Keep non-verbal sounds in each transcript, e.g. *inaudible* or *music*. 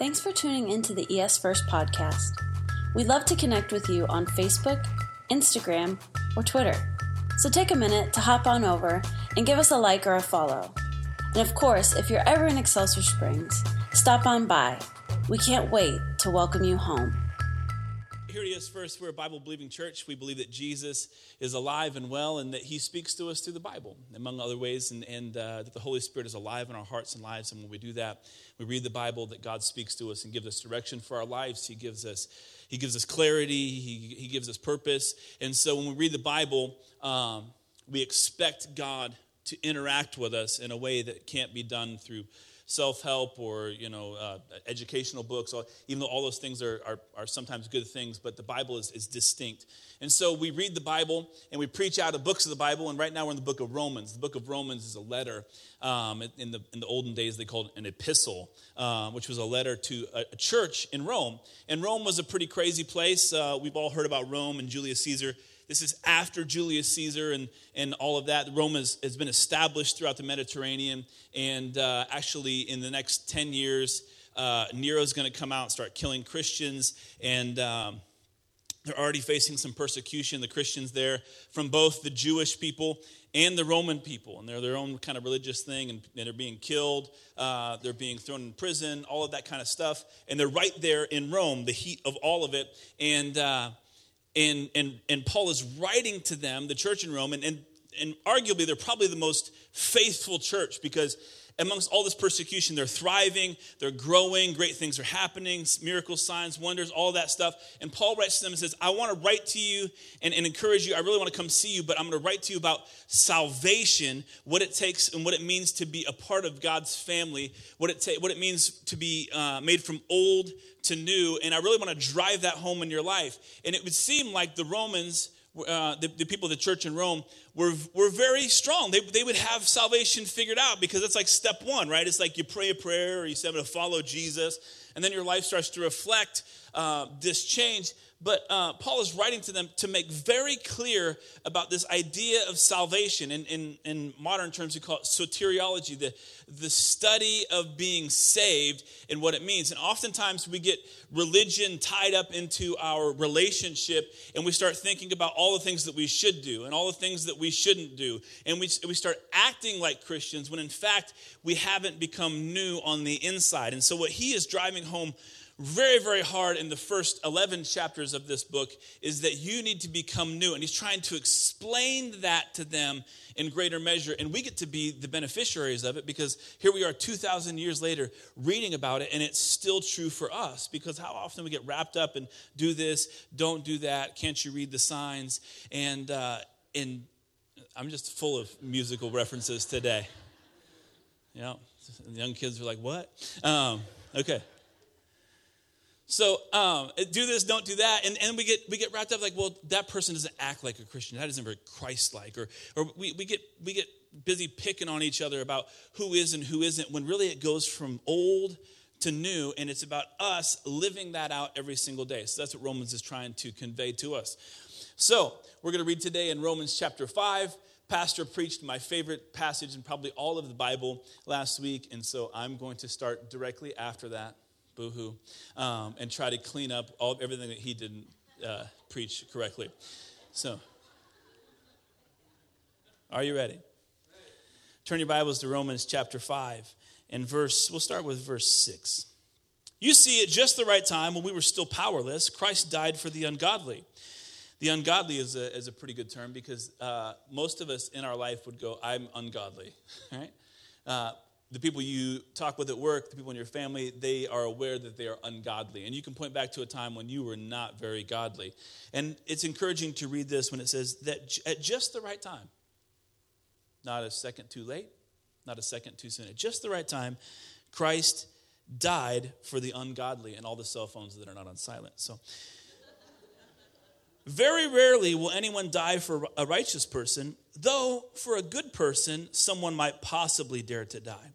Thanks for tuning into the ES First podcast. We'd love to connect with you on Facebook, Instagram, or Twitter. So take a minute to hop on over and give us a like or a follow. And of course, if you're ever in Excelsior Springs, stop on by. We can't wait to welcome you home. Here it is first. We're a Bible believing church. We believe that Jesus is alive and well and that he speaks to us through the Bible, among other ways, and, and uh, that the Holy Spirit is alive in our hearts and lives. And when we do that, we read the Bible, that God speaks to us and gives us direction for our lives. He gives us, he gives us clarity, he, he gives us purpose. And so when we read the Bible, um, we expect God to interact with us in a way that can't be done through self-help or you know uh, educational books even though all those things are, are, are, sometimes good things but the bible is, is distinct. And so we read the bible and we preach out of books of the bible and right now we're in the book of romans. The book of romans is a letter um, in, the, in the olden days they called it an epistle uh, which was a letter to a, a, church in rome. And rome was a pretty crazy place. Uh, we've all heard about rome and julius caesar this is after Julius Caesar and, and all of that. Rome has, has been established throughout the Mediterranean. And uh, actually, in the next 10 years, uh, Nero's going to come out and start killing Christians. And um, they're already facing some persecution, the Christians there, from both the Jewish people and the Roman people. And they're their own kind of religious thing, and, and they're being killed, uh, they're being thrown in prison, all of that kind of stuff. And they're right there in Rome, the heat of all of it. And uh, and, and, and Paul is writing to them, the church in Rome, and, and, and arguably they're probably the most faithful church because amongst all this persecution, they're thriving, they're growing, great things are happening, miracles, signs, wonders, all that stuff. And Paul writes to them and says, I want to write to you and, and encourage you. I really want to come see you, but I'm going to write to you about salvation, what it takes and what it means to be a part of God's family, what it, ta- what it means to be uh, made from old to new. And I really want to drive that home in your life. And it would seem like the Romans uh, the, the, people of the church in Rome were, were very strong. They, they would have salvation figured out because it's like step one, right? It's like you pray a prayer or you say, I'm going to follow Jesus, and then your life starts to reflect uh, this change. But uh, Paul is writing to them to make very clear about this idea of salvation. In, in, in modern terms, we call it soteriology, the, the study of being saved and what it means. And oftentimes we get religion tied up into our relationship and we start thinking about all the things that we should do and all the things that we shouldn't do. And we, we start acting like Christians when in fact we haven't become new on the inside. And so what he is driving home very, very hard in the first 11 chapters of this book is that you need to become new. And he's trying to explain that to them in greater measure. And we get to be the beneficiaries of it because here we are 2,000 years later reading about it, and it's still true for us. Because how often we get wrapped up and do this, don't do that, can't you read the signs? And, uh, and I'm just full of musical references today. You know, young kids are like, what? Um, okay. So um, do this, don't do that, and, and we get we get wrapped up like, well, that person doesn't act like a Christian. That isn't very Christ-like, or or we, we get we get busy picking on each other about who is and who isn't. When really it goes from old to new, and it's about us living that out every single day. So that's what Romans is trying to convey to us. So we're going to read today in Romans chapter five. Pastor preached my favorite passage in probably all of the Bible last week, and so I'm going to start directly after that boohoo, um, and try to clean up all everything that he didn't uh, preach correctly. So, are you ready? Turn your Bibles to Romans chapter 5 and verse, we'll start with verse 6. You see, at just the right time, when we were still powerless, Christ died for the ungodly. The ungodly is a, is a pretty good term because uh, most of us in our life would go, I'm ungodly, *laughs* right? Uh, the people you talk with at work, the people in your family, they are aware that they are ungodly. And you can point back to a time when you were not very godly. And it's encouraging to read this when it says that at just the right time, not a second too late, not a second too soon, at just the right time, Christ died for the ungodly and all the cell phones that are not on silent. So, very rarely will anyone die for a righteous person, though for a good person, someone might possibly dare to die.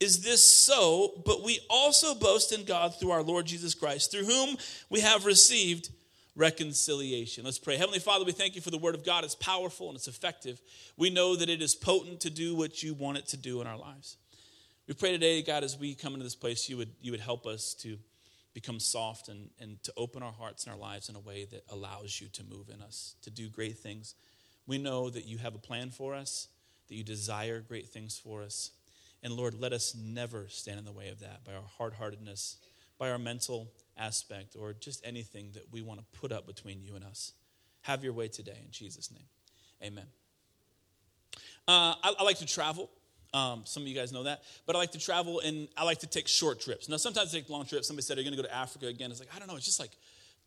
is this so, but we also boast in God through our Lord Jesus Christ, through whom we have received reconciliation. Let's pray. Heavenly Father, we thank you for the word of God. It's powerful and it's effective. We know that it is potent to do what you want it to do in our lives. We pray today, God, as we come into this place, you would, you would help us to become soft and, and to open our hearts and our lives in a way that allows you to move in us, to do great things. We know that you have a plan for us, that you desire great things for us. And Lord, let us never stand in the way of that by our hard heartedness, by our mental aspect, or just anything that we want to put up between you and us. Have your way today in Jesus' name. Amen. Uh, I, I like to travel. Um, some of you guys know that. But I like to travel and I like to take short trips. Now, sometimes I take long trips. Somebody said, Are you going to go to Africa again? It's like, I don't know. It's just like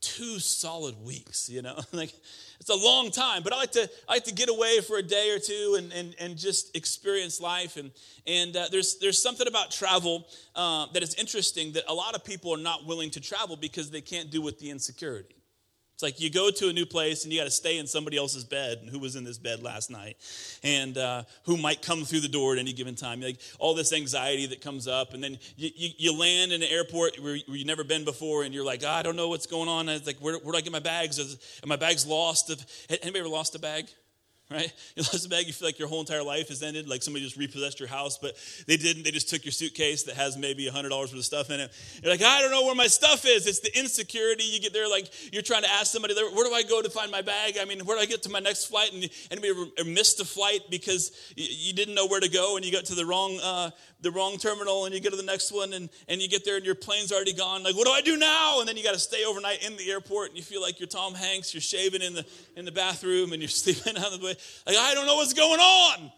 two solid weeks, you know? *laughs* like, it's a long time. But I like to, I like to get away for a day or two and, and, and just experience life. And, and uh, there's, there's something about travel uh, that is interesting that a lot of people are not willing to travel because they can't do with the insecurity. It's like you go to a new place and you got to stay in somebody else's bed and who was in this bed last night and uh, who might come through the door at any given time. Like all this anxiety that comes up. And then you, you, you land in an airport where, where, you've never been before and you're like, oh, I don't know what's going on. it's like, where, where do I get my bags? Are my bags lost? If anybody ever lost a bag? Right? *laughs* You lost a bag, you feel like your whole entire life has ended, like somebody just repossessed your house, but they didn't. They just took your suitcase that has maybe $100 worth of stuff in it. You're like, I don't know where my stuff is. It's the insecurity. You get there, like, you're trying to ask somebody, where do I go to find my bag? I mean, where do I get to my next flight? And anybody ever missed a flight because you didn't know where to go and you got to the wrong, uh, the wrong terminal and you get to the next one and, and you get there and your plane's already gone. Like, what do I do now? And then you got to stay overnight in the airport and you feel like you're Tom Hanks. You're shaving in the, in the bathroom and you're *laughs* sleeping out of the way. Like, I don't know what's going on.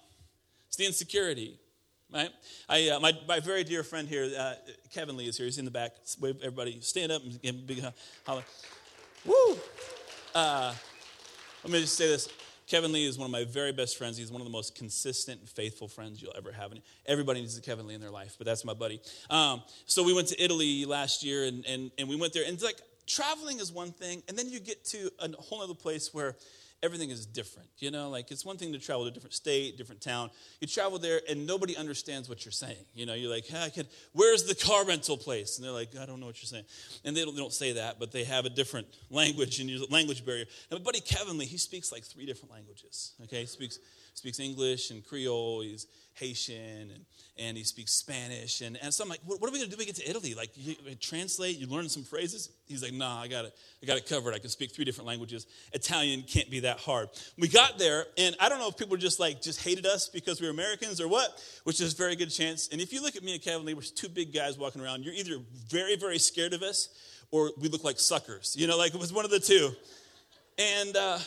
It's the insecurity, right? I, uh, my, my very dear friend here, uh, Kevin Lee, is here. He's in the back. Wave everybody. Stand up and give a big holler. Woo! Uh, let me just say this. Kevin Lee is one of my very best friends. He's one of the most consistent and faithful friends you'll ever have. And everybody needs a Kevin Lee in their life, but that's my buddy. Um, so we went to Italy last year, and, and, and we went there. And it's like traveling is one thing, and then you get to a whole other place where everything is different. You know, like it's one thing to travel to a different state, different town. You travel there and nobody understands what you're saying. You know, you're like, hey, I where's the car rental place? And they're like, I don't know what you're saying. And they don't, they don't say that, but they have a different language and use a language barrier. My buddy Kevin Lee, he speaks like three different languages. Okay, he speaks speaks English and Creole. He's Haitian and, and he speaks Spanish. And, and so I'm like, what, what are we going to do when we get to Italy? Like, you, you translate, you learn some phrases? He's like, nah, I got it. I got it covered. I can speak three different languages. Italian can't be that hard. We got there, and I don't know if people just like, just hated us because we were Americans or what, which is a very good chance. And if you look at me and Kevin Lee, we're two big guys walking around. You're either very, very scared of us or we look like suckers. You know, like it was one of the two. And, uh,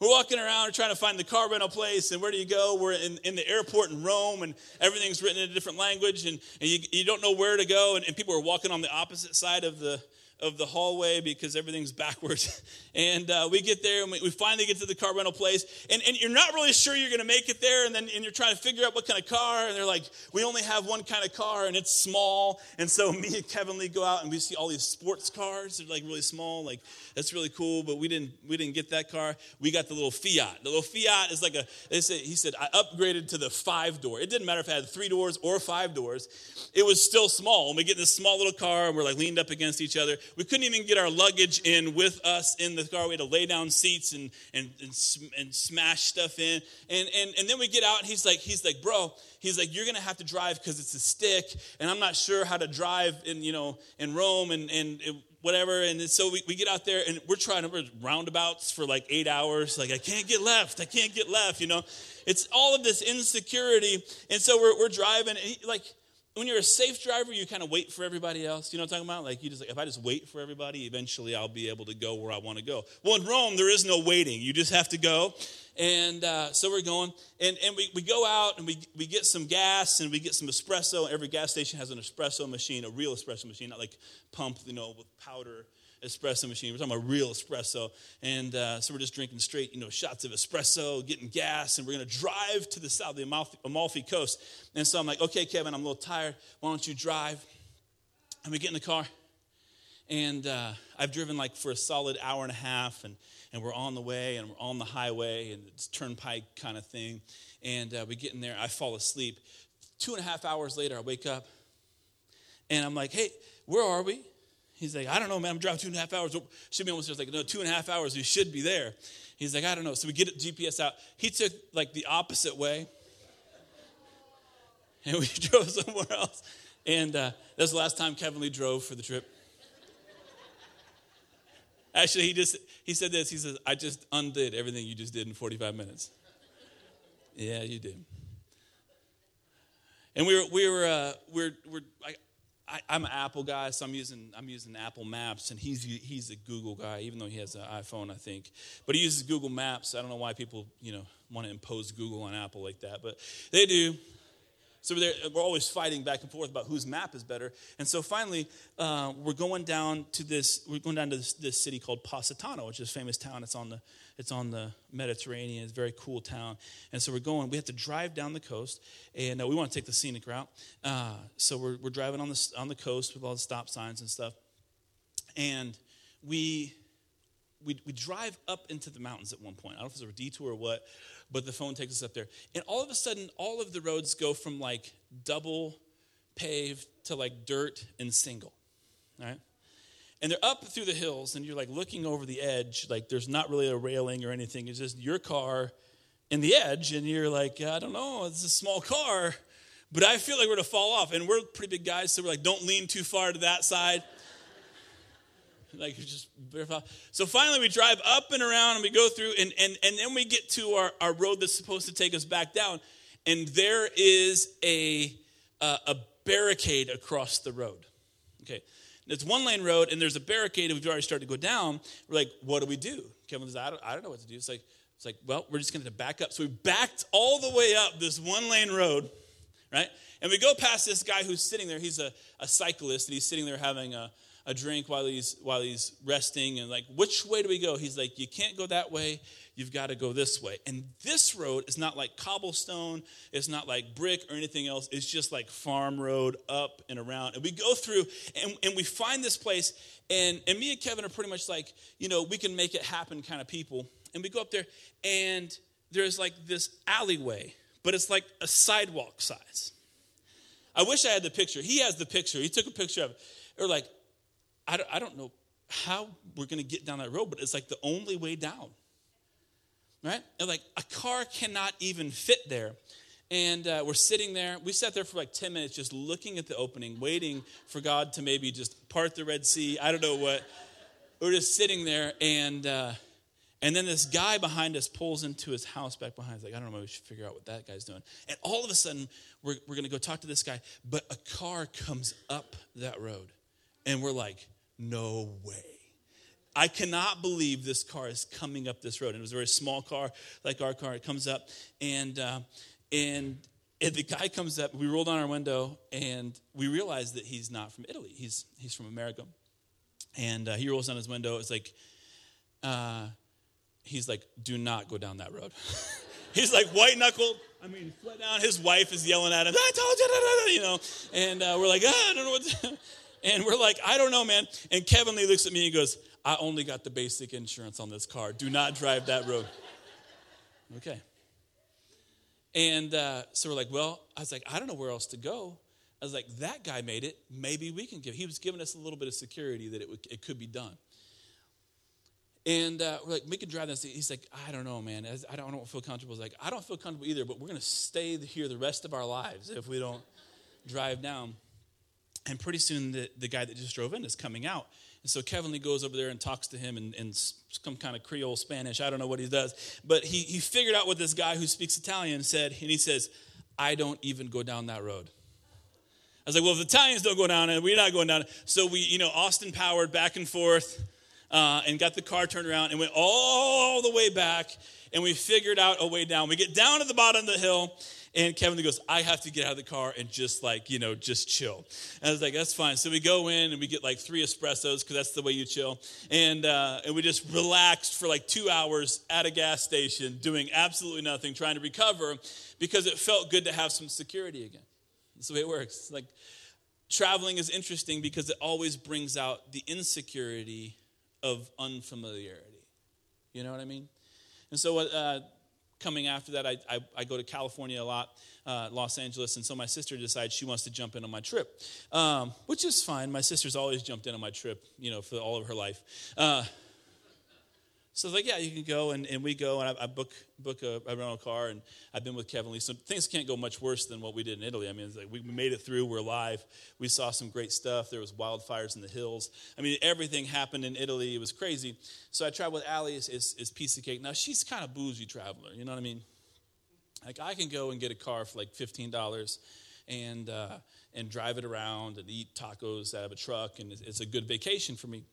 we're walking around trying to find the car rental place, and where do you go? We're in, in the airport in Rome, and everything's written in a different language, and, and you, you don't know where to go, and, and people are walking on the opposite side of the, of the hallway because everything's backwards. *laughs* And uh, we get there and we, we, finally get to the car rental place. And, and you're not really sure you're going to make it there. And then and you're trying to figure out what kind of car. And they're like, we only have one kind of car and it's small. And so *laughs* me and Kevin Lee go out and we see all these sports cars. They're like really small. Like, that's really cool. But we didn't, we didn't get that car. We got the little Fiat. The little Fiat is like a, they said, he said, I upgraded to the five door. It didn't matter if it had three doors or five doors. It was still small. And we get in this small little car and we're like leaned up against each other. We couldn't even get our luggage in with us in the car. We had to lay down seats and, and, and, and smash stuff in. And, and, and then we get out and he's like, he's like, bro, he's like, you're going to have to drive because it's a stick. And I'm not sure how to drive in, you know, in Rome and, and it, whatever. And so we, we get out there and we're trying to roundabouts for like eight hours. Like, I can't get left. I can't get left, you know. It's all of this insecurity. And so we're, we're driving. And he, like, when you're a safe driver, you kind of wait for everybody else. You know what I'm talking about? Like you just like, if I just wait for everybody, eventually I'll be able to go where I want to go. Well, in Rome, there is no waiting. You just have to go. And uh, so we're going, and, and we, we go out and we, we get some gas and we get some espresso. Every gas station has an espresso machine, a real espresso machine, not like pump, you know, with powder espresso machine. We're talking about real espresso. And uh, so we're just drinking straight, you know, shots of espresso, getting gas, and we're going to drive to the south, the Amalfi, Amalfi Coast. And so I'm like, okay, Kevin, I'm a little tired. Why don't you drive? And we get in the car, and uh, I've driven like for a solid hour and a half, and, and we're on the way, and we're on the highway, and it's turnpike kind of thing. And uh, we get in there, I fall asleep. Two and a half hours later, I wake up, and I'm like, hey, where are we? He's like, I don't know, man. I'm driving two and a half hours. Should be almost there. like, no, two and a half hours. We should be there. He's like, I don't know. So we get GPS out. He took like the opposite way, *laughs* and we *laughs* drove somewhere else. And uh, that's the last time Kevin Lee drove for the trip. *laughs* Actually, he just he said this. He says, "I just undid everything you just did in 45 minutes." yeah, you did. And we were we were uh, we're we're I, I, am an Apple guy, so I'm using I'm using Apple Maps, and he's he's a Google guy, even though he has an iPhone, I think. But he uses Google Maps. I don't know why people you know want to impose Google on Apple like that, but they do. So we're, always fighting back and forth about whose map is better. And so finally, uh, we're going down to this. We're going down to this, this, city called Positano, which is a famous town. It's on the it's on the Mediterranean. It's a very cool town. And so we're going. We have to drive down the coast, and uh, we want to take the scenic route. Uh, so we're we're driving on the on the coast with all the stop signs and stuff. And we we, we drive up into the mountains at one point. I don't know if it's a detour or what, but the phone takes us up there. And all of a sudden, all of the roads go from like double paved to like dirt and single. right? And they're up through the hills, and you're like looking over the edge, like there's not really a railing or anything. It's just your car and the edge, and you're like, I don't know, it's a small car, but I feel like we're gonna fall off. And we're pretty big guys, so we're like, don't lean too far to that side *laughs* like just so finally we drive up and around and we go through and, and, and then we get to our, our road that's supposed to take us back down and there is a, uh, a barricade across the road. Okay. It's one lane road and there's a barricade and we've already started to go down. We're like what do we do? Kevin says i don't, I don't know what to do. It's like it's like well we're just going to back up. So we backed all the way up this one lane road right? And we go past this guy who's sitting there. He's a, a cyclist and he's sitting there having a a drink while he's while he's resting and like which way do we go? He's like you can't go that way. You've got to go this way. And this road is not like cobblestone. It's not like brick or anything else. It's just like farm road up and around. And we go through and, and we find this place. And and me and kevin are pretty much like you know we can make it happen kind of people. And we go up there and there's like this alleyway but it's like a sidewalk size. I wish i had the picture. He has the picture. He took a picture of it. Or like I don't, I don't know how we're going to get down that road, but it's like the only way down. Right? And like a car cannot even fit there. And uh, we're sitting there. We sat there for like 10 minutes just looking at the opening, waiting for God to maybe just part the Red Sea. I don't know what. We're just sitting there, and uh, and then this guy behind us pulls into his house back behind. He's like, I don't know, we should figure out what that guy's doing. And all of a sudden, we're, we're going to go talk to this guy, but a car comes up that road. And we're like, no way. I cannot believe this car is coming up this road. And it was a very small car, like our car. It comes up, and uh, and and the guy comes up. We roll down our window, and we realize that he's not from Italy. He's he's from America. And uh, he rolls down his window. It's like, uh, he's like, "Do not go down that road." *laughs* he's like white knuckled. I mean, flat down. His wife is yelling at him. I told you, *laughs* you know. And uh, we're like, ah, I don't know what. And we're like, I don't know, man. And Kevin Lee looks at me and goes, I only got the basic insurance on this car. Do not drive that road. Okay. And uh, so we're like, well, I was like, I don't know where else to go. I was like, that guy made it. Maybe we can give. He was giving us a little bit of security that it, would, it could be done. And uh, we're like, we can drive this. He's like, I don't know, man. I don't, I don't feel comfortable. He's like, I don't feel comfortable either, but we're going to stay here the rest of our lives if we don't drive down. And pretty soon, the, the guy that just drove in is coming out. And so Kevin Lee goes over there and talks to him in, in some kind of Creole Spanish. I don't know what he does. But he, he figured out what this guy who speaks Italian said. And he says, I don't even go down that road. I was like, well, if the Italians don't go down it, we're not going down. So we, you know, Austin powered back and forth uh, and got the car turned around and went all the way back. And we figured out a way down. We get down to the bottom of the hill and Kevin goes, I have to get out of the car and just like, you know, just chill. And I was like, that's fine. So we go in and we get like three espressos because that's the way you chill. And, uh, and we just relaxed for like two hours at a gas station doing absolutely nothing, trying to recover because it felt good to have some security again. That's the way it works. Like, traveling is interesting because it always brings out the insecurity of unfamiliarity. You know what I mean? And so, what uh, coming after that, I, I, I, go to California a lot, uh, Los Angeles, and so my sister decides she wants to jump in on my trip, um, which is fine. My sister's always jumped in on my trip, you know, for all of her life. Uh, so it's like, yeah, you can go, and, and we go, and I, I book book a, a, rental car, and I've been with Kevin Lee. So things can't go much worse than what we did in Italy. I mean, like we made it through. We're alive. We saw some great stuff. There was wildfires in the hills. I mean, everything happened in Italy. It was crazy. So I traveled with as, as piece of cake. Now she's kind of bougie traveler. You know what I mean? Like I can go and get a car for like fifteen dollars, and uh, and drive it around and eat tacos out of a truck, and it's, it's a good vacation for me.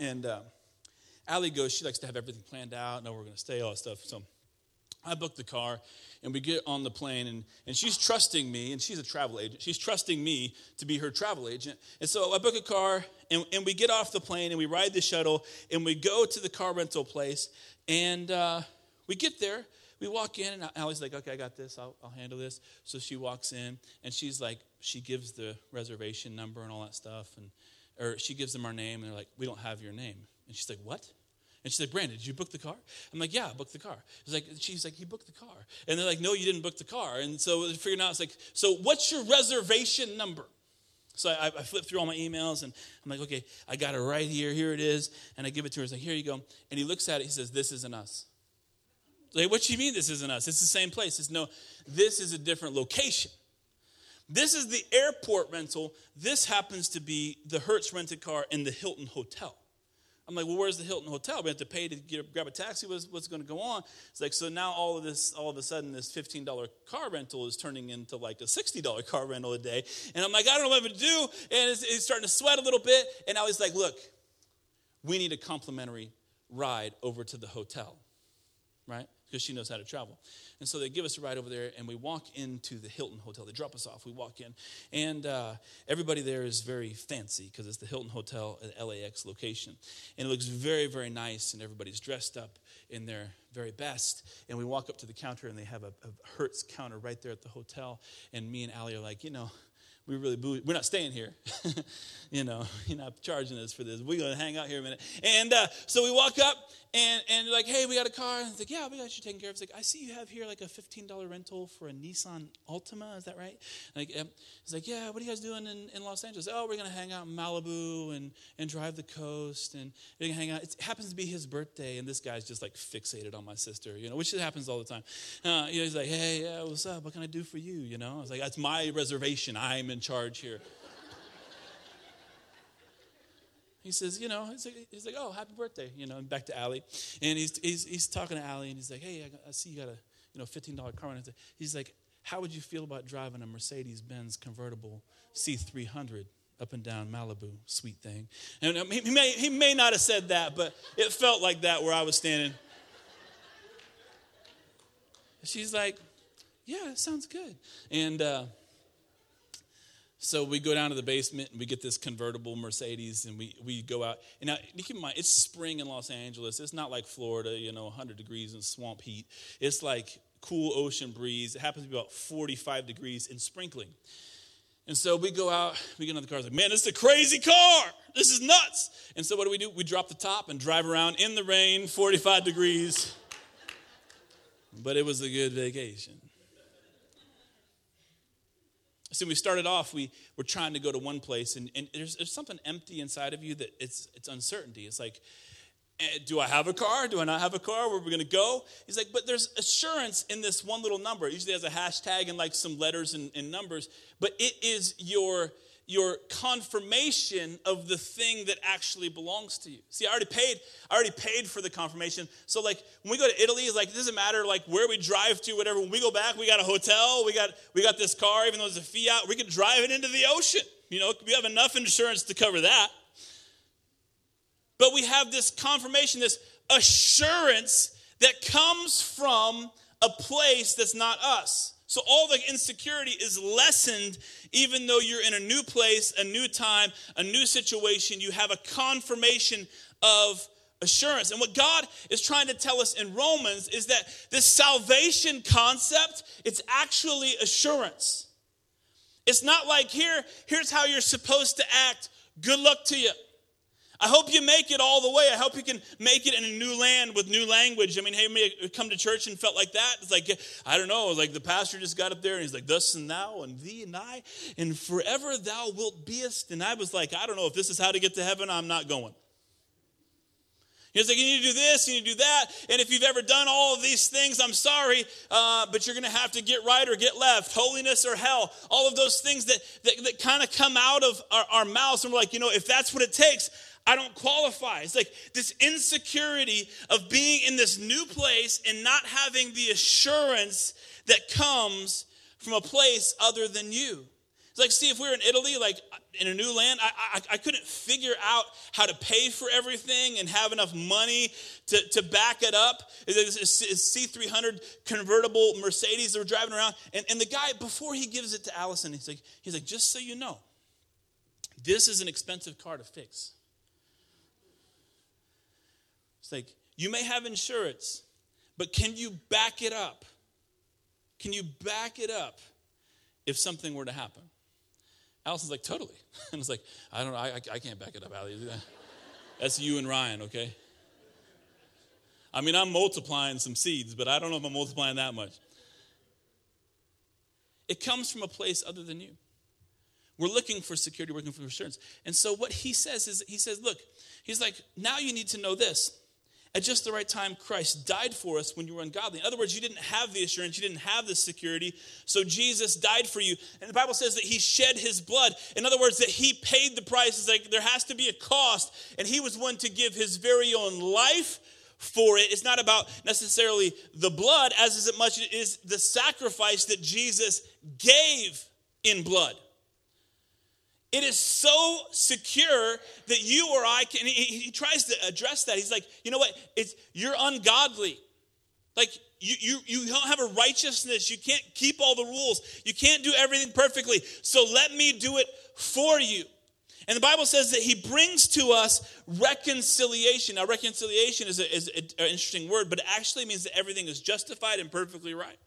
And uh, Allie goes, she likes to have everything planned out, know where we're going to stay, all that stuff. So I booked the car, and we get on the plane, and, and she's trusting me, and she's a travel agent. She's trusting me to be her travel agent. And so I book a car, and, and we get off the plane, and we ride the shuttle, and we go to the car rental place, and uh, we get there. We walk in, and Allie's like, okay, I got this. I'll, I'll handle this. So she walks in, and she's like, she gives the reservation number and all that stuff, and or she gives them our name, and they're like, we don't have your name. And she's like, What? And she's like, Brandon, did you book the car? I'm like, Yeah, I booked the car. It's like, she's like, He booked the car. And they're like, No, you didn't book the car. And so figuring out, it's like, So what's your reservation number? So I, I flip through all my emails and I'm like, okay, I got it right here. Here it is. And I give it to her. He's like, here you go. And he looks at it. He says, this isn't us. Like, what do you mean this isn't us? It's the same place. It's no, this is a different location. This is the airport rental. This happens to be the Hertz rented car in the Hilton Hotel. I'm like, well, where's the Hilton Hotel? We have to pay to get, grab a taxi. What's, what's going to go on? It's like, so now all of this, all of a sudden, this $15 car rental is turning into like a $60 car rental a day. And I'm like, I don't know what I'm going to do. And it's, it's starting to sweat a little bit. And I was like, look, we need a complimentary ride over to the hotel, right? Because she knows how to travel. And so they give us a ride over there, and we walk into the Hilton Hotel. They drop us off. We walk in, and uh, everybody there is very fancy because it's the Hilton Hotel at LAX location. And it looks very, very nice, and everybody's dressed up in their very best. And we walk up to the counter, and they have a, a Hertz counter right there at the hotel. And me and Allie are like, you know, we really we're not staying here. *laughs* You know *laughs* you're not charging us for this. We're going to hang out here a minute. And uh, so we walk up and and like hey we got a car. And it's like yeah we got you taken care of. It's like i see you have here like a $15 rental for a nissan altima. Is that right? Like it's like yeah what are you guys doing in, in los angeles? Oh we're going to hang out in malibu and and drive the coast and we're going to hang out. It happens to be his birthday and this guy's just like fixated on my sister you know which happens all the time. Uh, you know, he's like hey yeah what's up? What can i do for you? You know? I was like that's my reservation. I'm in charge here he says, you know, he's like, he's like, oh, happy birthday, you know, and back to Allie. And he's, he's, he's talking to Allie, and he's like, hey, I, I see you got a, you know, $15 car. And He's like, how would you feel about driving a Mercedes-Benz convertible C300 up and down Malibu? Sweet thing. And he, he, may, he may not have said that, but it felt like that where I was standing. She's like, yeah, it sounds good. And, uh, so we go down to the basement and we get this convertible Mercedes and we, we go out. And now, keep in mind, it's spring in Los Angeles. It's not like Florida, you know, 100 degrees and swamp heat. It's like cool ocean breeze. It happens to be about 45 degrees and sprinkling. And so we go out, we get in the car, it's like, man, this is a crazy car. This is nuts. And so what do we do? We drop the top and drive around in the rain, 45 degrees. But it was a good vacation. See, we started off, we were trying to go to one place, and, and there's, there's something empty inside of you that it's, it's uncertainty. It's like, eh, do I have a car? Do I not have a car? Where are we going to go? He's like, but there's assurance in this one little number. It usually has a hashtag and like some letters and, and numbers, but it is your your confirmation of the thing that actually belongs to you. See, I already paid, I already paid for the confirmation. So like when we go to Italy, it's like it doesn't matter like where we drive to, whatever. When we go back, we got a hotel, we got we got this car, even though it's a fiat, we can drive it into the ocean. You know, we have enough insurance to cover that. But we have this confirmation, this assurance that comes from a place that's not us. So all the insecurity is lessened even though you're in a new place, a new time, a new situation. You have a confirmation of assurance. And what God is trying to tell us in Romans is that this salvation concept, it's actually assurance. It's not like here, here's how you're supposed to act. Good luck to you. I hope you make it all the way. I hope you can make it in a new land with new language. I mean, hey, may come to church and felt like that. It's like, I don't know, like the pastor just got up there and he's like, thus and thou and thee and I, and forever thou wilt beest. And I was like, I don't know if this is how to get to heaven, I'm not going. He's like, you need to do this, you need to do that. And if you've ever done all of these things, I'm sorry, uh, but you're going to have to get right or get left, holiness or hell. All of those things that, that, that kind of come out of our, our mouths. And we're like, you know, if that's what it takes, I don't qualify. It's like this insecurity of being in this new place and not having the assurance that comes from a place other than you. It's like, see, if we were in Italy, like in a new land, I, I, I, couldn't figure out how to pay for everything and have enough money to, to back it up. It's a C300 convertible Mercedes were driving around. And, and the guy, before he gives it to Allison, he's like, he's like, just so you know, this is an expensive car to fix. It's like, you may have insurance, but can you back it up? Can you back it up if something were to happen? Allison's like, totally. *laughs* And it's like, I don't know, I, I can't back it up, Allie. *laughs* That's you and Ryan, okay? I mean, I'm multiplying some seeds, but I don't know if I'm multiplying that much. It comes from a place other than you. We're looking for security, we're looking for assurance. And so what he says is, he says, look, he's like, now you need to know this at just the right time, Christ died for us when you were ungodly. In other words, you didn't have the assurance, you didn't have the security. So Jesus died for you. And the Bible says that he shed his blood. In other words, that he paid the price. It's like there has to be a cost. And he was one to give his very own life for it. It's not about necessarily the blood as is it much it is the sacrifice that Jesus gave in blood. It is so secure that you or I can. He, he, tries to address that. He's like, you know what? It's you're ungodly. Like you, you, you don't have a righteousness. You can't keep all the rules. You can't do everything perfectly. So let me do it for you. And the Bible says that he brings to us reconciliation. Now, reconciliation is, a, is an interesting word, but it actually means that everything is justified and perfectly right.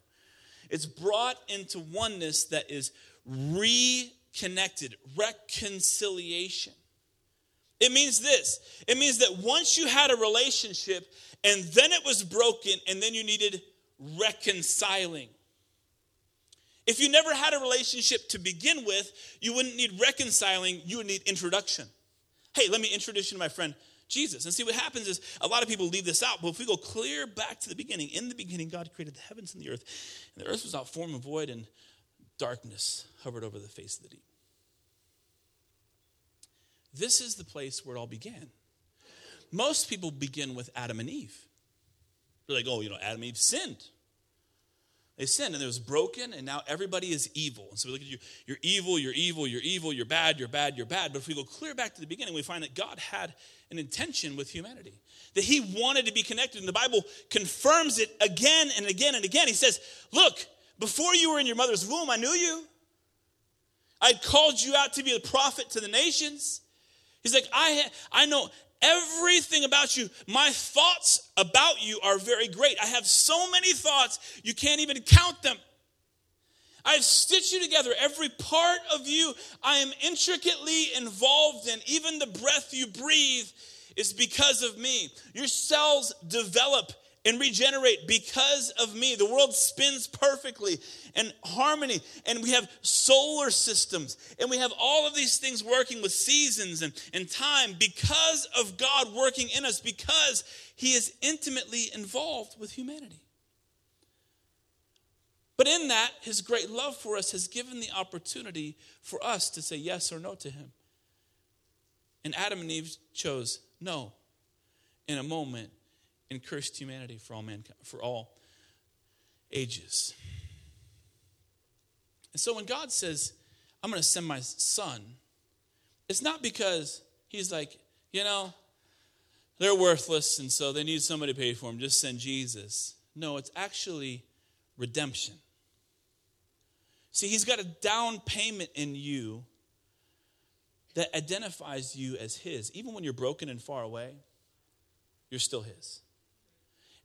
It's brought into oneness that is re connected, reconciliation. It means this it means that once you had a relationship and then it was broken and then you needed reconciling. If you never had a relationship to begin with, you wouldn't need reconciling, you would need introduction. Hey, let me introduce you to my friend Jesus. And see what happens is a lot of people leave this out, but if we go clear back to the beginning, in the beginning, God created the heavens and the earth, and the earth was without form and void, and darkness hovered over the face of the deep. This is the place where it all began. Most people begin with Adam and Eve. They're like, oh, you know, Adam and Eve sinned. They sinned and it was broken, and now everybody is evil. And so we look at you, you're evil, you're evil, you're evil, you're bad, you're bad, you're bad. But if we go clear back to the beginning, we find that God had an intention with humanity, that He wanted to be connected. And the Bible confirms it again and again and again. He says, Look, before you were in your mother's womb, I knew you. I called you out to be a prophet to the nations. He's like, I, I know everything about you. My thoughts about you are very great. I have so many thoughts, you can't even count them. I have stitched you together. Every part of you I am intricately involved in. Even the breath you breathe is because of me. Your cells develop and regenerate because of me. The world spins perfectly and harmony, and we have solar systems, and we have all of these things working with seasons and, and time because of God working in us, because He is intimately involved with humanity. But in that, His great love for us has given the opportunity for us to say yes or no to Him. And Adam and Eve chose no in a moment and cursed humanity for all mankind, for all ages. And so when God says, I'm going to send my son, it's not because he's like, you know, they're worthless and so they need somebody to pay for them. Just send Jesus. No, it's actually redemption. See, he's got a down payment in you that identifies you as his. Even when you're broken and far away, you're still his.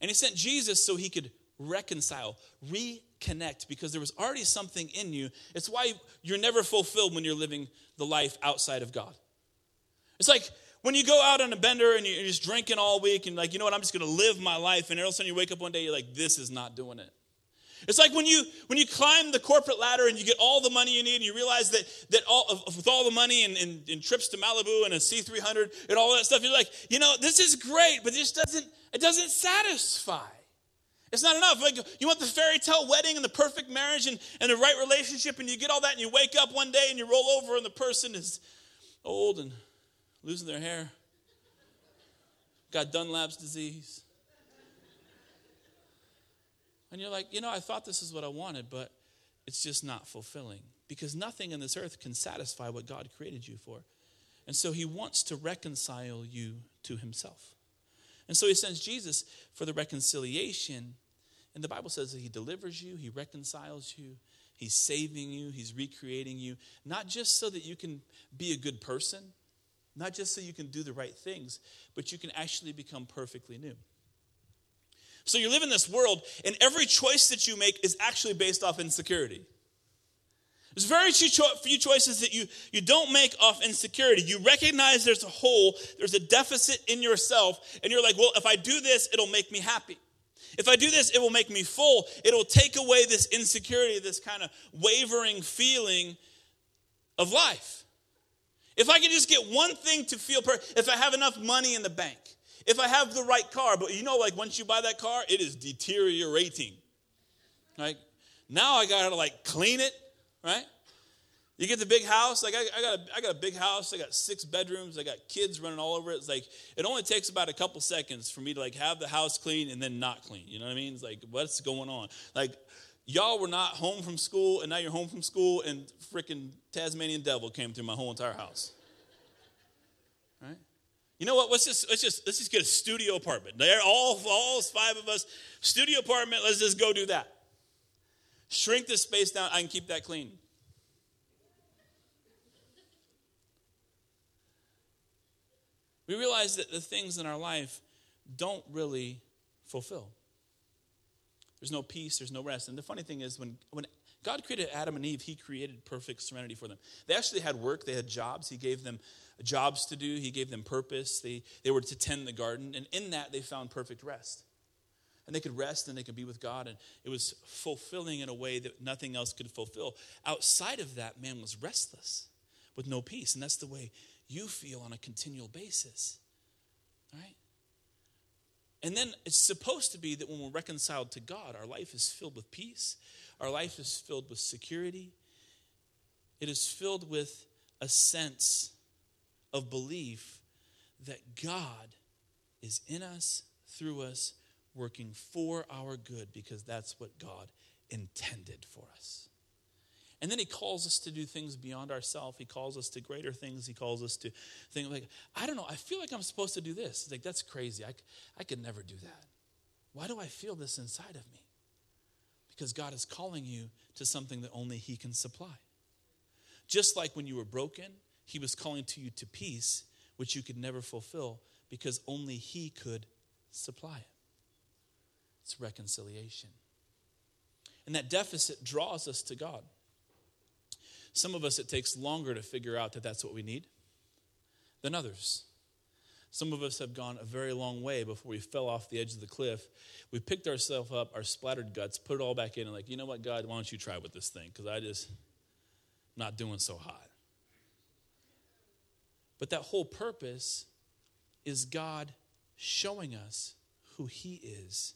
And he sent Jesus so he could reconcile, reconnect, because there was already something in you. It's why you're never fulfilled when you're living the life outside of God. It's like when you go out on a bender and you're just drinking all week and like, you know what, I'm just gonna live my life, and all of a sudden you wake up one day, you're like, this is not doing it. It's like when you when you climb the corporate ladder and you get all the money you need and you realize that that all with all the money and, and, and trips to Malibu and a C300 and all that stuff, you're like, you know, this is great, but this doesn't it doesn't satisfy. It's not enough. Like you want the fairy tale wedding and the perfect marriage and, and the right relationship, and you get all that, and you wake up one day and you roll over, and the person is old and losing their hair, got Dunlap's disease. And you're like, you know, I thought this is what I wanted, but it's just not fulfilling because nothing in this earth can satisfy what God created you for. And so he wants to reconcile you to himself. And so he sends Jesus for the reconciliation. And the Bible says that he delivers you, he reconciles you, he's saving you, he's recreating you, not just so that you can be a good person, not just so you can do the right things, but you can actually become perfectly new. So you live in this world, and every choice that you make is actually based off insecurity. There's very few choices that you, you don't make off insecurity. You recognize there's a hole, there's a deficit in yourself, and you're like, well, if I do this, it'll make me happy. If I do this, it will make me full. It'll take away this insecurity, this kind of wavering feeling of life. If I can just get one thing to feel perfect, if I have enough money in the bank, if I have the right car, but you know, like once you buy that car, it is deteriorating. Right? now I gotta like clean it, right? You get the big house, like I, I, got a, I got a big house, I got six bedrooms, I got kids running all over it. It's like it only takes about a couple seconds for me to like have the house clean and then not clean. You know what I mean? It's like what's going on? Like y'all were not home from school and now you're home from school and freaking Tasmanian devil came through my whole entire house. Right? You know what? Let's just let's just let's just get a studio apartment. There, all all five of us, studio apartment. Let's just go do that. Shrink the space down. I can keep that clean. We realize that the things in our life don't really fulfill. There's no peace, there's no rest. And the funny thing is, when, when God created Adam and Eve, He created perfect serenity for them. They actually had work, they had jobs. He gave them jobs to do, He gave them purpose. They, they were to tend the garden, and in that, they found perfect rest. And they could rest and they could be with God, and it was fulfilling in a way that nothing else could fulfill. Outside of that, man was restless with no peace, and that's the way you feel on a continual basis. Right? And then it's supposed to be that when we're reconciled to God, our life is filled with peace, our life is filled with security, it is filled with a sense of belief that God is in us, through us, working for our good because that's what God intended for us. And then he calls us to do things beyond ourselves. He calls us to greater things. He calls us to think like, I don't know, I feel like I'm supposed to do this. It's like, that's crazy. I, I could never do that. Why do I feel this inside of me? Because God is calling you to something that only He can supply. Just like when you were broken he was calling to you to peace, which you could never fulfill because only He could supply it. It's reconciliation. And that deficit draws us to God. Some of us, it takes longer to figure out that that's what we need than others. Some of us have gone a very long way before we fell off the edge of the cliff. We picked ourselves up, our splattered guts, put it all back in, and like, you know what, God, why don't you try with this thing? Because I just I'm not doing so hot. But that whole purpose is God showing us who He is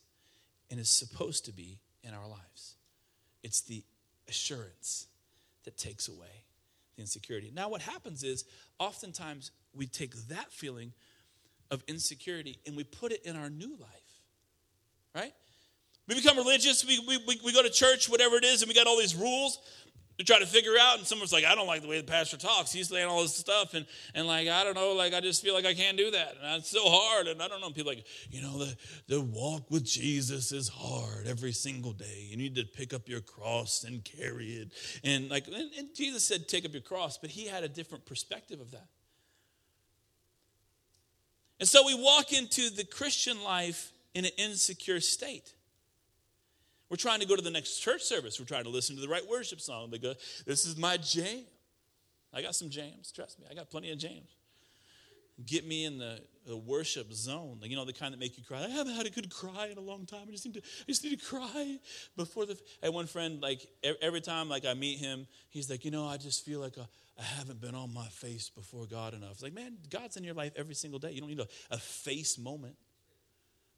and is supposed to be in our lives. It's the assurance that takes away the insecurity. Now, what happens is oftentimes we take that feeling of insecurity and we put it in our new life, right? We become religious, we, we, we go to church, whatever it is, and we got all these rules to try to figure out and someone's like i don't like the way the pastor talks. He's saying all this stuff and, and like i don't know like i just feel like i can't do that and it's so hard and i don't know. People like you know the, the walk with jesus is hard every single day. You need to pick up your cross and carry it. And like and, and jesus said take up your cross but he had a different perspective of that. And so we walk into the christian life in an insecure state We're trying to go to the next church service. We're trying to listen to the right worship song. They go, This is my jam. I got some jams, trust me. I got plenty of jams. Get me in the, the worship zone, you know, the kind that make you cry. I haven't had a good cry in a long time. I just need to, I just need to cry before the. I had one friend, like every time, like I meet him, he's like, you know, I just feel like I haven't been on my face before God enough. It's like, man, God's in your life every single day. You don't need a, a face moment.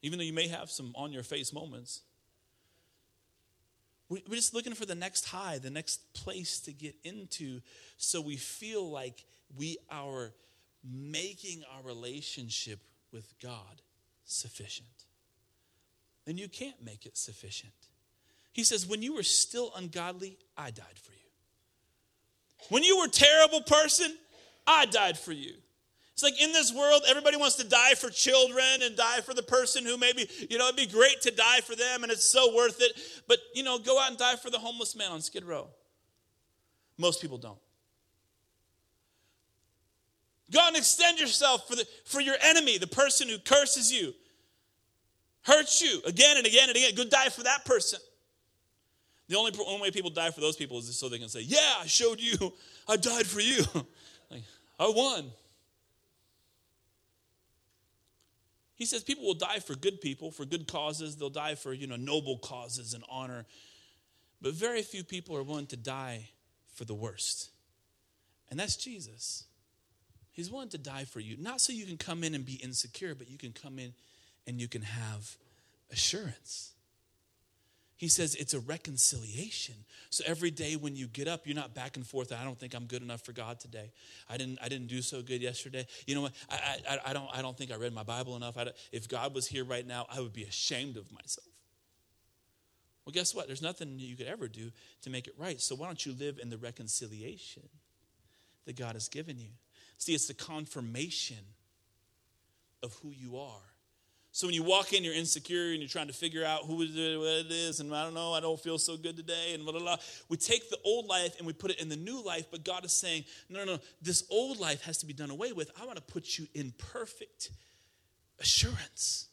Even though you may have some on your face moments, we're just looking for the next high, the next place to get into so we feel like we are making our relationship with God sufficient. And you can't make it sufficient. He says, When you were still ungodly, I died for you. When you were a terrible person, I died for you. It's like in this world, everybody wants to die for children and die for the person who maybe, you know, it'd be great to die for them and it's so worth it. But, you know, go out and die for the homeless man on Skid Row. Most people don't. Go and extend yourself for, the, for your enemy, the person who curses you, hurts you again and again and again. Go die for that person. The only, only way people die for those people is so they can say, Yeah, I showed you, I died for you. *laughs* like, I won. He says people will die for good people, for good causes. They'll die for, you know, noble causes and honor. But very few people are willing to die for the worst. And that's Jesus. He's willing to die for you, not so you can come in and be insecure, but you can come in and you can have assurance. He says it's a reconciliation. So every day when you get up, you're not back and forth. I don't think I'm good enough for God today. I didn't. I didn't do so good yesterday. You know what? I, I, I don't. I don't think I read my Bible enough. if God was here right now, I would be ashamed of myself. Well, guess what? There's nothing you could ever do to make it right. So why don't you live in the reconciliation that God has given you? See, it's the confirmation of who you are. So when you walk in, you're insecure and you're trying to figure out who it is, and I don't know, I don't feel so good today, and blah, blah, blah. We take the old life and we put it in the new life, but God is saying, no, no, no, this old life has to be done away with. I want to put you in perfect assurance.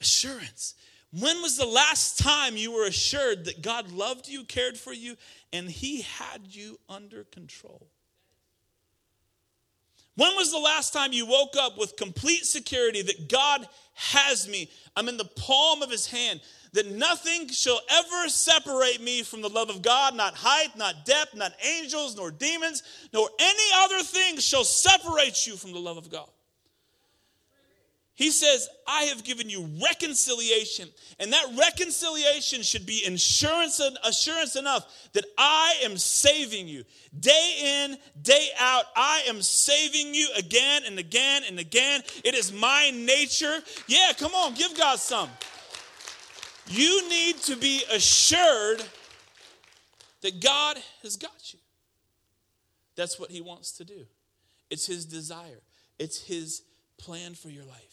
Assurance. When was the last time you were assured that God loved you, cared for you, and He had you under control? When was the last time you woke up with complete security that God has me? I'm in the palm of his hand, that nothing shall ever separate me from the love of God, not height, not depth, not angels, nor demons, nor any other thing shall separate you from the love of God. He says, I have given you reconciliation. And that reconciliation should be insurance assurance enough that I am saving you. Day in, day out, I am saving you again and again and again. It is my nature. Yeah, come on, give God some. You need to be assured that God has got you. That's what He wants to do. It's His desire, it's His plan for your life.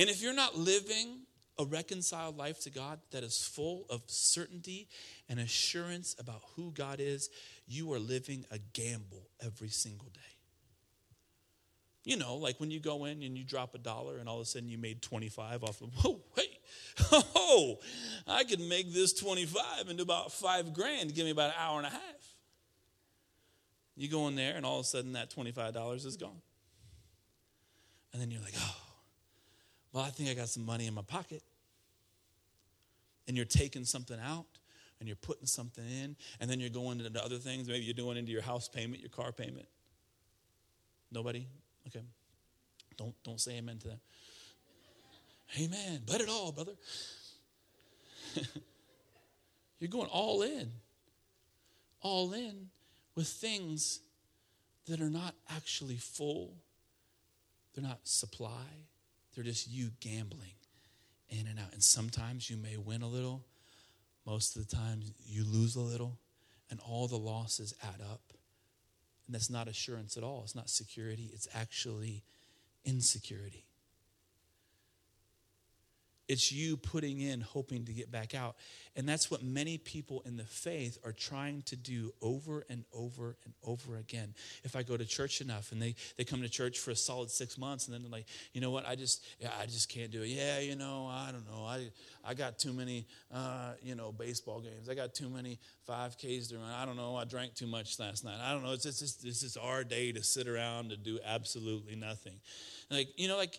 And if you're not living a reconciled life to God that is full of certainty and assurance about who God is, you are living a gamble every single day. You know, like when you go in and you drop a dollar and all of a sudden you made 25 off of, *laughs* whoa, hey, *laughs* oh, I could make this 25 into about five grand, give me about an hour and a half. You go in there and all of a sudden that $25 is gone. And then you're like, oh, well, I think I got some money in my pocket. And you're taking something out and you're putting something in, and then you're going into other things. Maybe you're doing into your house payment, your car payment. Nobody? Okay. Don't, don't say amen to that. Amen. But it all, brother. *laughs* you're going all in. All in with things that are not actually full, they're not supply, they're just you gambling in and out. And sometimes you may win a little, most of the time you lose a little, and all the losses add up. And that's not assurance at all. It's not security, it's actually insecurity. It's you putting in, hoping to get back out. And that's what many people in the faith are trying to do over and over and over again. If I go to church enough and they, they come to church for a solid six months and then they're like, you know what, I just, yeah, I just can't do it. Yeah, you know, I don't know. I, I got too many, uh, you know, baseball games. I got too many 5Ks to run. I don't know. I drank too much last night. I don't know. It's just, it's just our day to sit around and do absolutely nothing. Like, you know, like,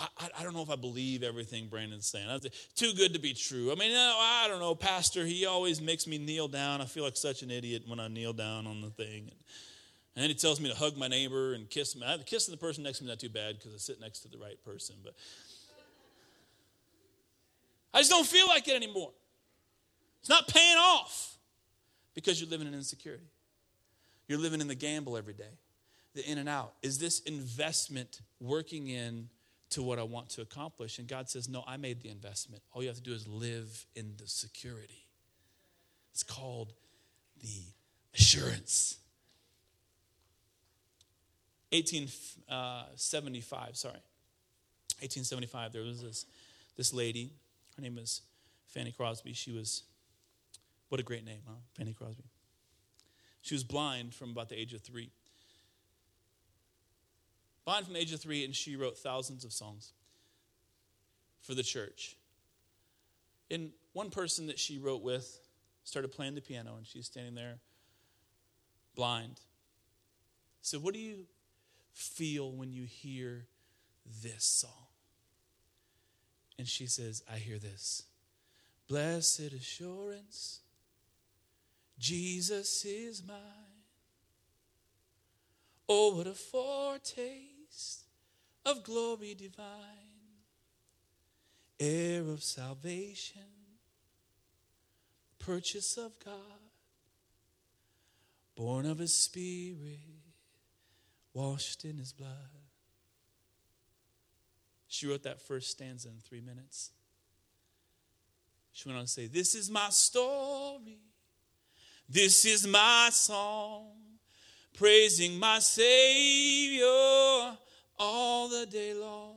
I, I, don't know if I believe everything Brandon's saying. too good to be true. I mean, no, I don't know. Pastor, he always makes me kneel down. I feel like such an idiot when I kneel down on the thing. And, and then he tells me to hug my neighbor and kiss me. Kissing the person next to me is not too bad because I sit next to the right person. But I just don't feel like it anymore. It's not paying off because you're living in insecurity. You're living in the gamble every day, the in and out. Is this investment working in to what I want to accomplish. And God says, No, I made the investment. All you have to do is live in the security. It's called the assurance. 1875, uh, sorry. 1875, there was this, this lady. Her name was Fanny Crosby. She was, what a great name, huh? Fanny Crosby. She was blind from about the age of three blind from the age of three, and she wrote thousands of songs for the church. And one person that she wrote with started playing the piano, and she's standing there blind. So, what do you feel when you hear this song? And she says, I hear this Blessed assurance, Jesus is mine. Oh, what a foretaste of glory divine, heir of salvation, purchase of God, born of his spirit, washed in his blood. She wrote that first stanza in three minutes. She went on to say, This is my story. This is my song, praising my Savior all the day long.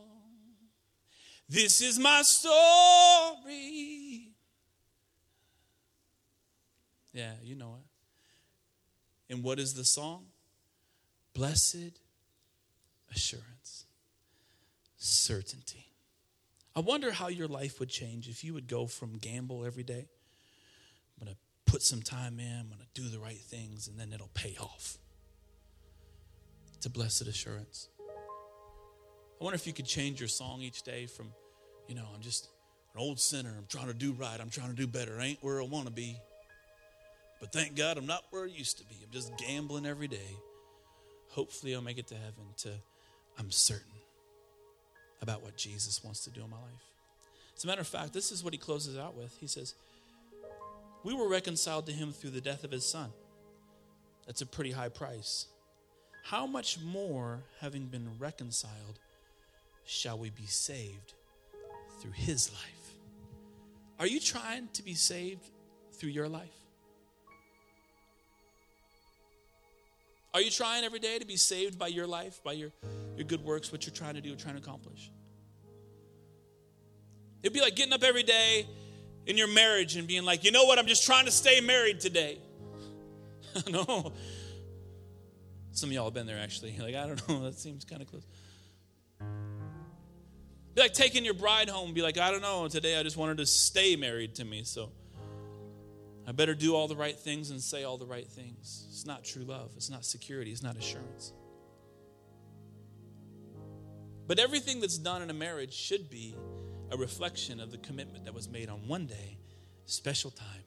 This is my story. Yeah, you know it. And what is the song? Blessed assurance, certainty. I wonder how your life would change if you would go from gamble every day. I'm going to put some time in, I'm going to do the right things, and then it'll pay off. To blessed assurance. I wonder if you could change your song each day from, you know, I'm just an old sinner. I'm trying to do right. I'm trying to do better. I ain't where I want to be. But thank God I'm not where I used to be. I'm just gambling every day. Hopefully I'll make it to heaven to I'm certain about what Jesus wants to do in my life. As a matter of fact, this is what he closes out with. He says, We were reconciled to him through the death of his son. That's a pretty high price. How much more, having been reconciled, shall we be saved through his life. Are you trying to be saved through your life? Are you trying every day to be saved by your life, by your, your good works, what you're trying to do, trying to accomplish? It'd be like getting up every day in your marriage and being like, you know what, I'm just trying to stay married today. *laughs* no. Some of y'all have been there actually. *laughs* Like, I don't know, *laughs* that seems kind of close. Be like taking your bride home, be like, I don't know, today I just wanted to stay married to me, so I better do all the right things and say all the right things. It's not true love, it's not security, it's not assurance. But everything that's done in a marriage should be a reflection of the commitment that was made on one day, special time,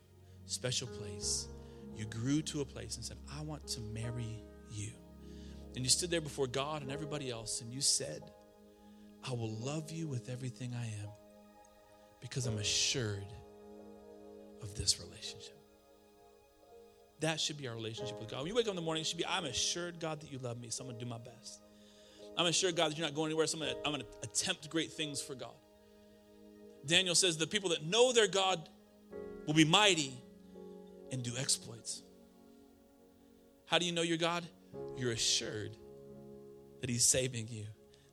special place. You grew to a place and said, I want to marry you. And you stood there before God and everybody else and you said, I will love you with everything I am because I'm assured of this relationship. That should be our relationship with God. When you wake up in the morning, it should be I'm assured, God, that you love me, so I'm to do my best. I'm assured, God, that you're not going anywhere, so I'm to, I'm to attempt great things for God. Daniel says the people that know their God will be mighty and do exploits. How do you know your God? You're assured that He's saving you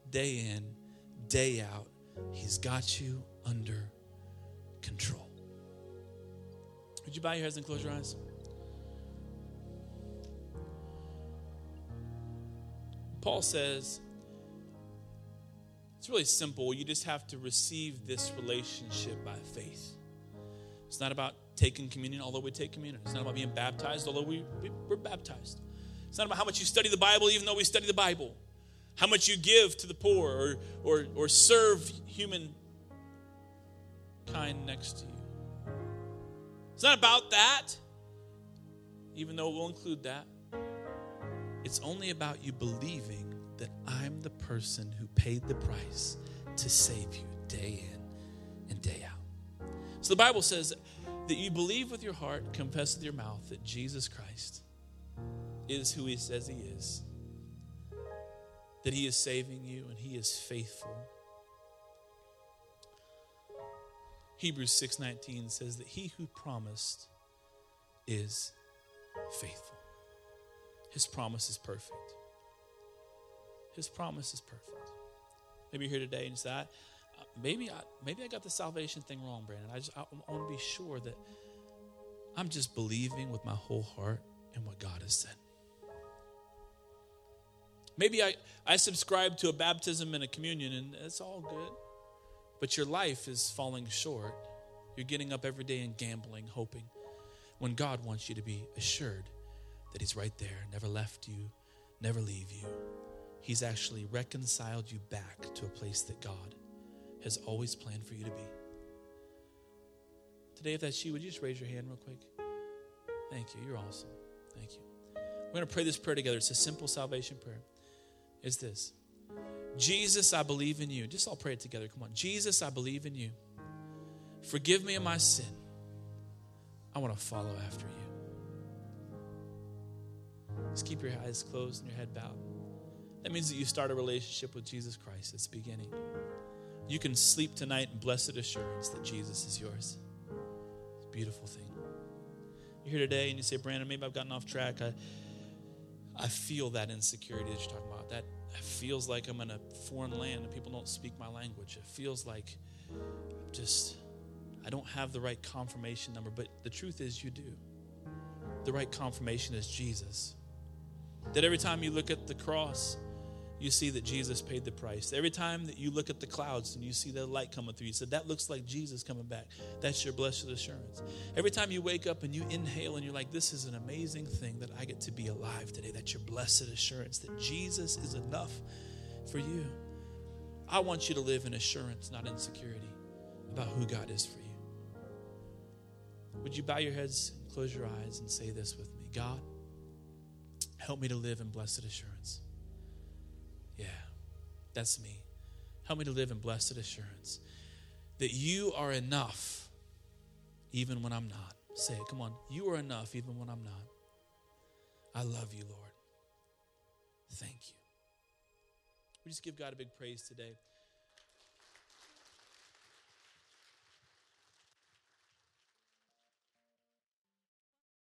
day in day out. He's got you under control. Would you bow your heads and close your eyes? Paul says it's really simple. You just have to receive this relationship by faith. It's not about taking communion, although we take communion. It's not about being baptized, although we, we, we're baptized. It's not about how much you study the Bible, even though we study the Bible. How much you give to the poor or, or, or serve human kind next to you. It's not about that, even though it will include that. It's only about you believing that I'm the person who paid the price to save you day in and day out. So the Bible says that you believe with your heart, confess with your mouth that Jesus Christ is who he says he is, that he is saving you and he is faithful. Hebrews 6:19 says that he who promised is faithful. His promise is perfect. His promise is perfect. Maybe you're here today and you say, maybe I, maybe I got the salvation thing wrong, Brandon. I just I, want to be sure that I'm just believing with my whole heart in what God has said. Maybe I, I subscribe to a baptism and a communion, and it's all good, but your life is falling short. You're getting up every day and gambling, hoping, when God wants you to be assured that He's right there, never left you, never leave you. He's actually reconciled you back to a place that God has always planned for you to be. Today, if that's you, would you just raise your hand real quick? Thank you. You're awesome. Thank you. We're going to pray this prayer together. It's a simple salvation prayer. It's this Jesus, I believe in you. Just all pray it together. Come on. Jesus, I believe in you. Forgive me of my sin. I want to follow after you. Just keep your eyes closed and your head bowed. That means that you start a relationship with Jesus Christ. It's beginning. You can sleep tonight in blessed assurance that Jesus is yours. It's a beautiful thing. You're here today and you say, Brandon, maybe I've gotten off track. I, I feel that insecurity that you're talking about. That feels like I'm in a foreign land and people don't speak my language. It feels like I'm just, I don't have the right confirmation number. But the truth is, you do. The right confirmation is Jesus. That every time you look at the cross, you see that Jesus paid the price. Every time that you look at the clouds and you see the light coming through, you said, That looks like Jesus coming back. That's your blessed assurance. Every time you wake up and you inhale and you're like, This is an amazing thing that I get to be alive today. That's your blessed assurance that Jesus is enough for you. I want you to live in assurance, not insecurity, about who God is for you. Would you bow your heads close your eyes and say this with me God, help me to live in blessed assurance. That's me. Help me to live in blessed assurance that you are enough even when I'm not. Say it, come on. You are enough even when I'm not. I love you, Lord. Thank you. We just give God a big praise today.